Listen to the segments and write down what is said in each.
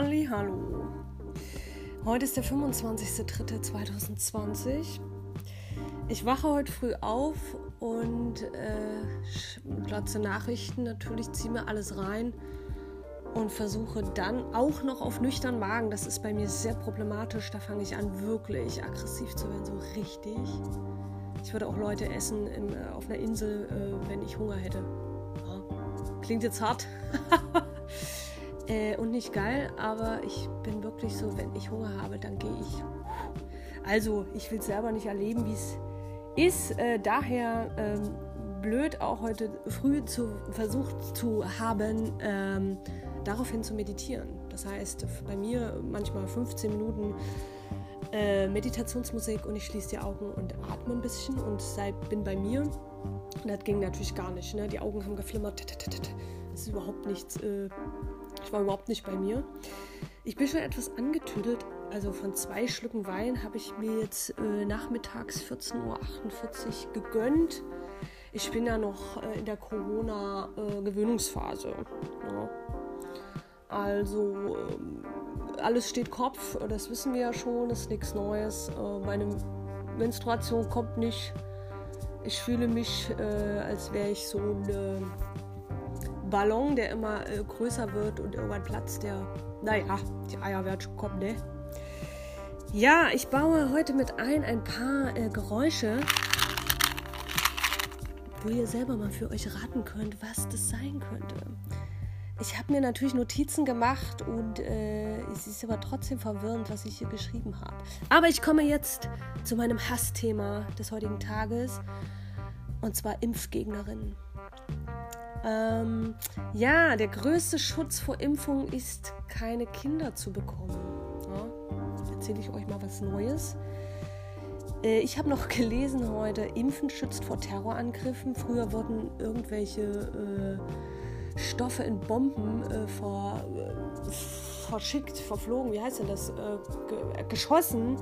Halli, hallo. Heute ist der 25.03.2020. Ich wache heute früh auf und äh, glotze Nachrichten. Natürlich ziehe mir alles rein und versuche dann auch noch auf nüchtern Magen. Das ist bei mir sehr problematisch. Da fange ich an, wirklich aggressiv zu werden, so richtig. Ich würde auch Leute essen in, äh, auf einer Insel, äh, wenn ich Hunger hätte. Ja. Klingt jetzt hart. äh, und nicht geil, aber ich bin wirklich so, wenn ich Hunger habe, dann gehe ich. Also, ich will selber nicht erleben, wie es ist. Äh, daher ähm, blöd auch heute früh zu, versucht zu haben, ähm, daraufhin zu meditieren. Das heißt, bei mir manchmal 15 Minuten äh, Meditationsmusik und ich schließe die Augen und atme ein bisschen und sei, bin bei mir. Und das ging natürlich gar nicht. Ne? Die Augen haben geflimmert. Das ist überhaupt nichts. Äh, war überhaupt nicht bei mir. Ich bin schon etwas angetüdelt. Also von zwei Schlücken Wein habe ich mir jetzt äh, nachmittags 14.48 Uhr gegönnt. Ich bin ja noch äh, in der Corona-Gewöhnungsphase. Äh, ja. Also ähm, alles steht Kopf, das wissen wir ja schon, das ist nichts Neues. Äh, meine Menstruation kommt nicht. Ich fühle mich, äh, als wäre ich so ein Ballon, der immer äh, größer wird und irgendwann platzt der. Naja, die Eier werden schon kommen, ne? Ja, ich baue heute mit ein ein paar äh, Geräusche, wo ihr selber mal für euch raten könnt, was das sein könnte. Ich habe mir natürlich Notizen gemacht und äh, es ist aber trotzdem verwirrend, was ich hier geschrieben habe. Aber ich komme jetzt zu meinem Hassthema des heutigen Tages und zwar Impfgegnerinnen. Ähm, ja, der größte Schutz vor Impfung ist, keine Kinder zu bekommen. Ja, erzähle ich euch mal was Neues. Äh, ich habe noch gelesen heute, Impfen schützt vor Terrorangriffen. Früher wurden irgendwelche äh, Stoffe in Bomben äh, vor, äh, verschickt, verflogen, wie heißt denn das, äh, ge geschossen.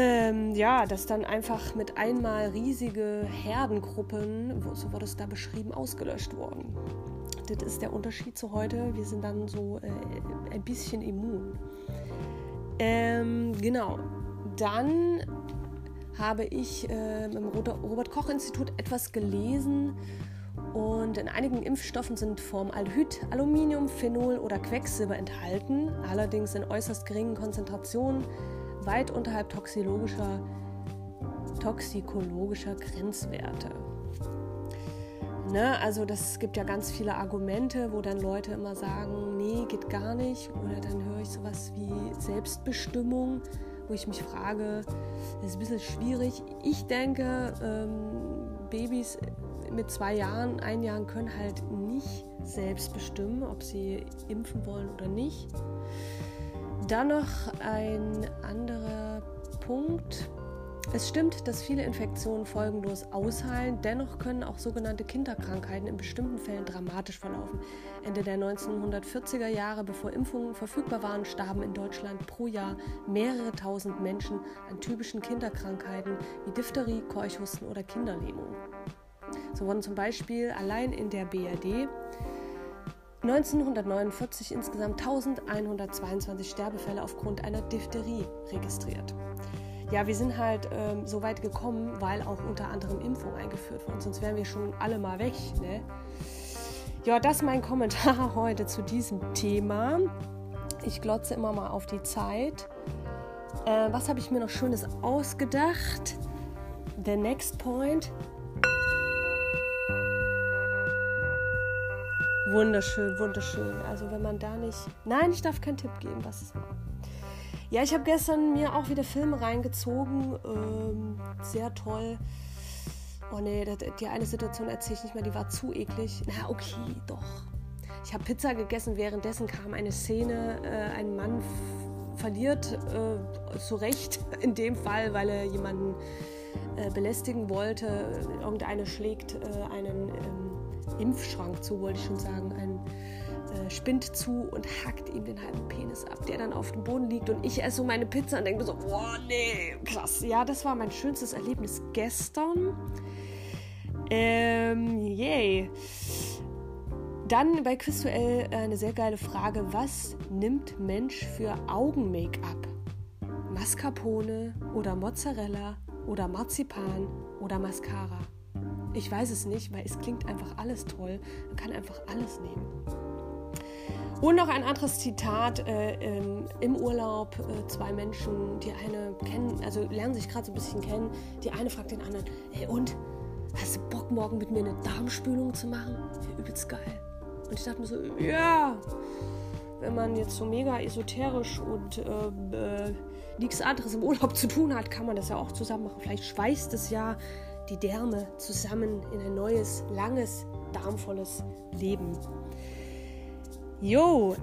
Ähm, ja, dass dann einfach mit einmal riesige Herdengruppen, so wurde es da beschrieben, ausgelöscht wurden. Das ist der Unterschied zu heute. Wir sind dann so äh, ein bisschen immun. Ähm, genau. Dann habe ich äh, im Robert Koch Institut etwas gelesen und in einigen Impfstoffen sind Formaldehyd, Aluminium, Phenol oder Quecksilber enthalten, allerdings in äußerst geringen Konzentrationen, weit unterhalb toxikologischer, toxikologischer Grenzwerte. Ne, also das gibt ja ganz viele Argumente, wo dann Leute immer sagen, nee, geht gar nicht. Oder dann höre ich sowas wie Selbstbestimmung, wo ich mich frage, das ist ein bisschen schwierig. Ich denke, ähm, Babys mit zwei Jahren, ein Jahren können halt nicht selbst bestimmen, ob sie impfen wollen oder nicht. Dann noch ein anderer Punkt. Es stimmt, dass viele Infektionen folgenlos ausheilen, dennoch können auch sogenannte Kinderkrankheiten in bestimmten Fällen dramatisch verlaufen. Ende der 1940er Jahre, bevor Impfungen verfügbar waren, starben in Deutschland pro Jahr mehrere tausend Menschen an typischen Kinderkrankheiten wie Diphtherie, Keuchhusten oder Kinderlähmung. So wurden zum Beispiel allein in der BRD 1949 insgesamt 1122 Sterbefälle aufgrund einer Diphtherie registriert. Ja, wir sind halt ähm, so weit gekommen, weil auch unter anderem Impfung eingeführt wurden, sonst wären wir schon alle mal weg. Ne? Ja, das ist mein Kommentar heute zu diesem Thema. Ich glotze immer mal auf die Zeit. Äh, was habe ich mir noch Schönes ausgedacht? The next point. Wunderschön, wunderschön. Also wenn man da nicht... Nein, ich darf keinen Tipp geben, was. Ja, ich habe gestern mir auch wieder Filme reingezogen. Ähm, sehr toll. Oh nee, die eine Situation erzähle ich nicht mehr, die war zu eklig. Na, okay, doch. Ich habe Pizza gegessen, währenddessen kam eine Szene, äh, ein Mann verliert äh, zu Recht in dem Fall, weil er jemanden äh, belästigen wollte. Irgendeine schlägt äh, einen ähm, Impfschrank zu, wollte ich schon sagen, ein äh, Spind zu und hackt ihm den halben Penis ab, der dann auf dem Boden liegt und ich esse so meine Pizza und denke so, boah, nee, krass. Ja, das war mein schönstes Erlebnis gestern. Ähm, yay. Dann bei Quizduell eine sehr geile Frage. Was nimmt Mensch für Augen-Make-up? Mascarpone oder Mozzarella oder Marzipan oder Mascara? Ich weiß es nicht, weil es klingt einfach alles toll. Man kann einfach alles nehmen. Und noch ein anderes Zitat äh, ähm, im Urlaub. Äh, zwei Menschen, die eine kennen, also lernen sich gerade so ein bisschen kennen. Die eine fragt den anderen, ey und, hast du Bock morgen mit mir eine Darmspülung zu machen? Ja, übelst geil. Und ich dachte mir so, ja, wenn man jetzt so mega esoterisch und äh, äh, nichts anderes im Urlaub zu tun hat, kann man das ja auch zusammen machen. Vielleicht schweißt es ja die Därme zusammen in ein neues, langes, darmvolles Leben. Jo.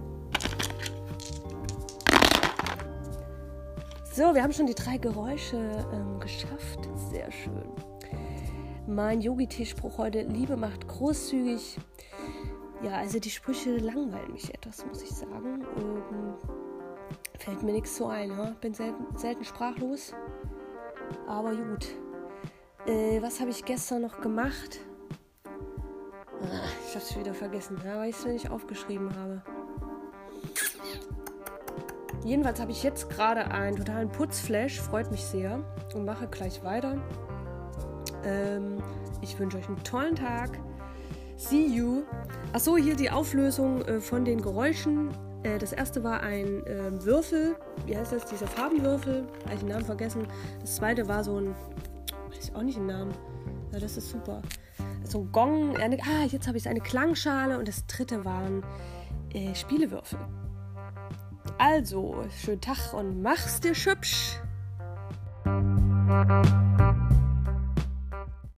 So, wir haben schon die drei Geräusche ähm, geschafft. Sehr schön. Mein Yogi-Tee-Spruch heute: Liebe macht großzügig. Ja, also die Sprüche langweilen mich etwas, muss ich sagen. Ähm, fällt mir nichts so ein. Ja? Bin selten, selten sprachlos. Aber gut. Äh, was habe ich gestern noch gemacht? Ah, ich habe es wieder vergessen, ja, weil ich es nicht aufgeschrieben habe. Jedenfalls habe ich jetzt gerade einen totalen Putzflash, freut mich sehr und mache gleich weiter. Ähm, ich wünsche euch einen tollen Tag. See you. Achso, hier die Auflösung äh, von den Geräuschen. Äh, das erste war ein äh, Würfel. Wie heißt das? Dieser Farbenwürfel. Habe ich den Namen vergessen. Das zweite war so ein weiß ich auch nicht den Namen. Ja, das ist super. So ein Gong. Eine, ah, jetzt habe ich eine Klangschale und das dritte waren äh, Spielewürfel. Also, schönen Tag und mach's dir schübsch.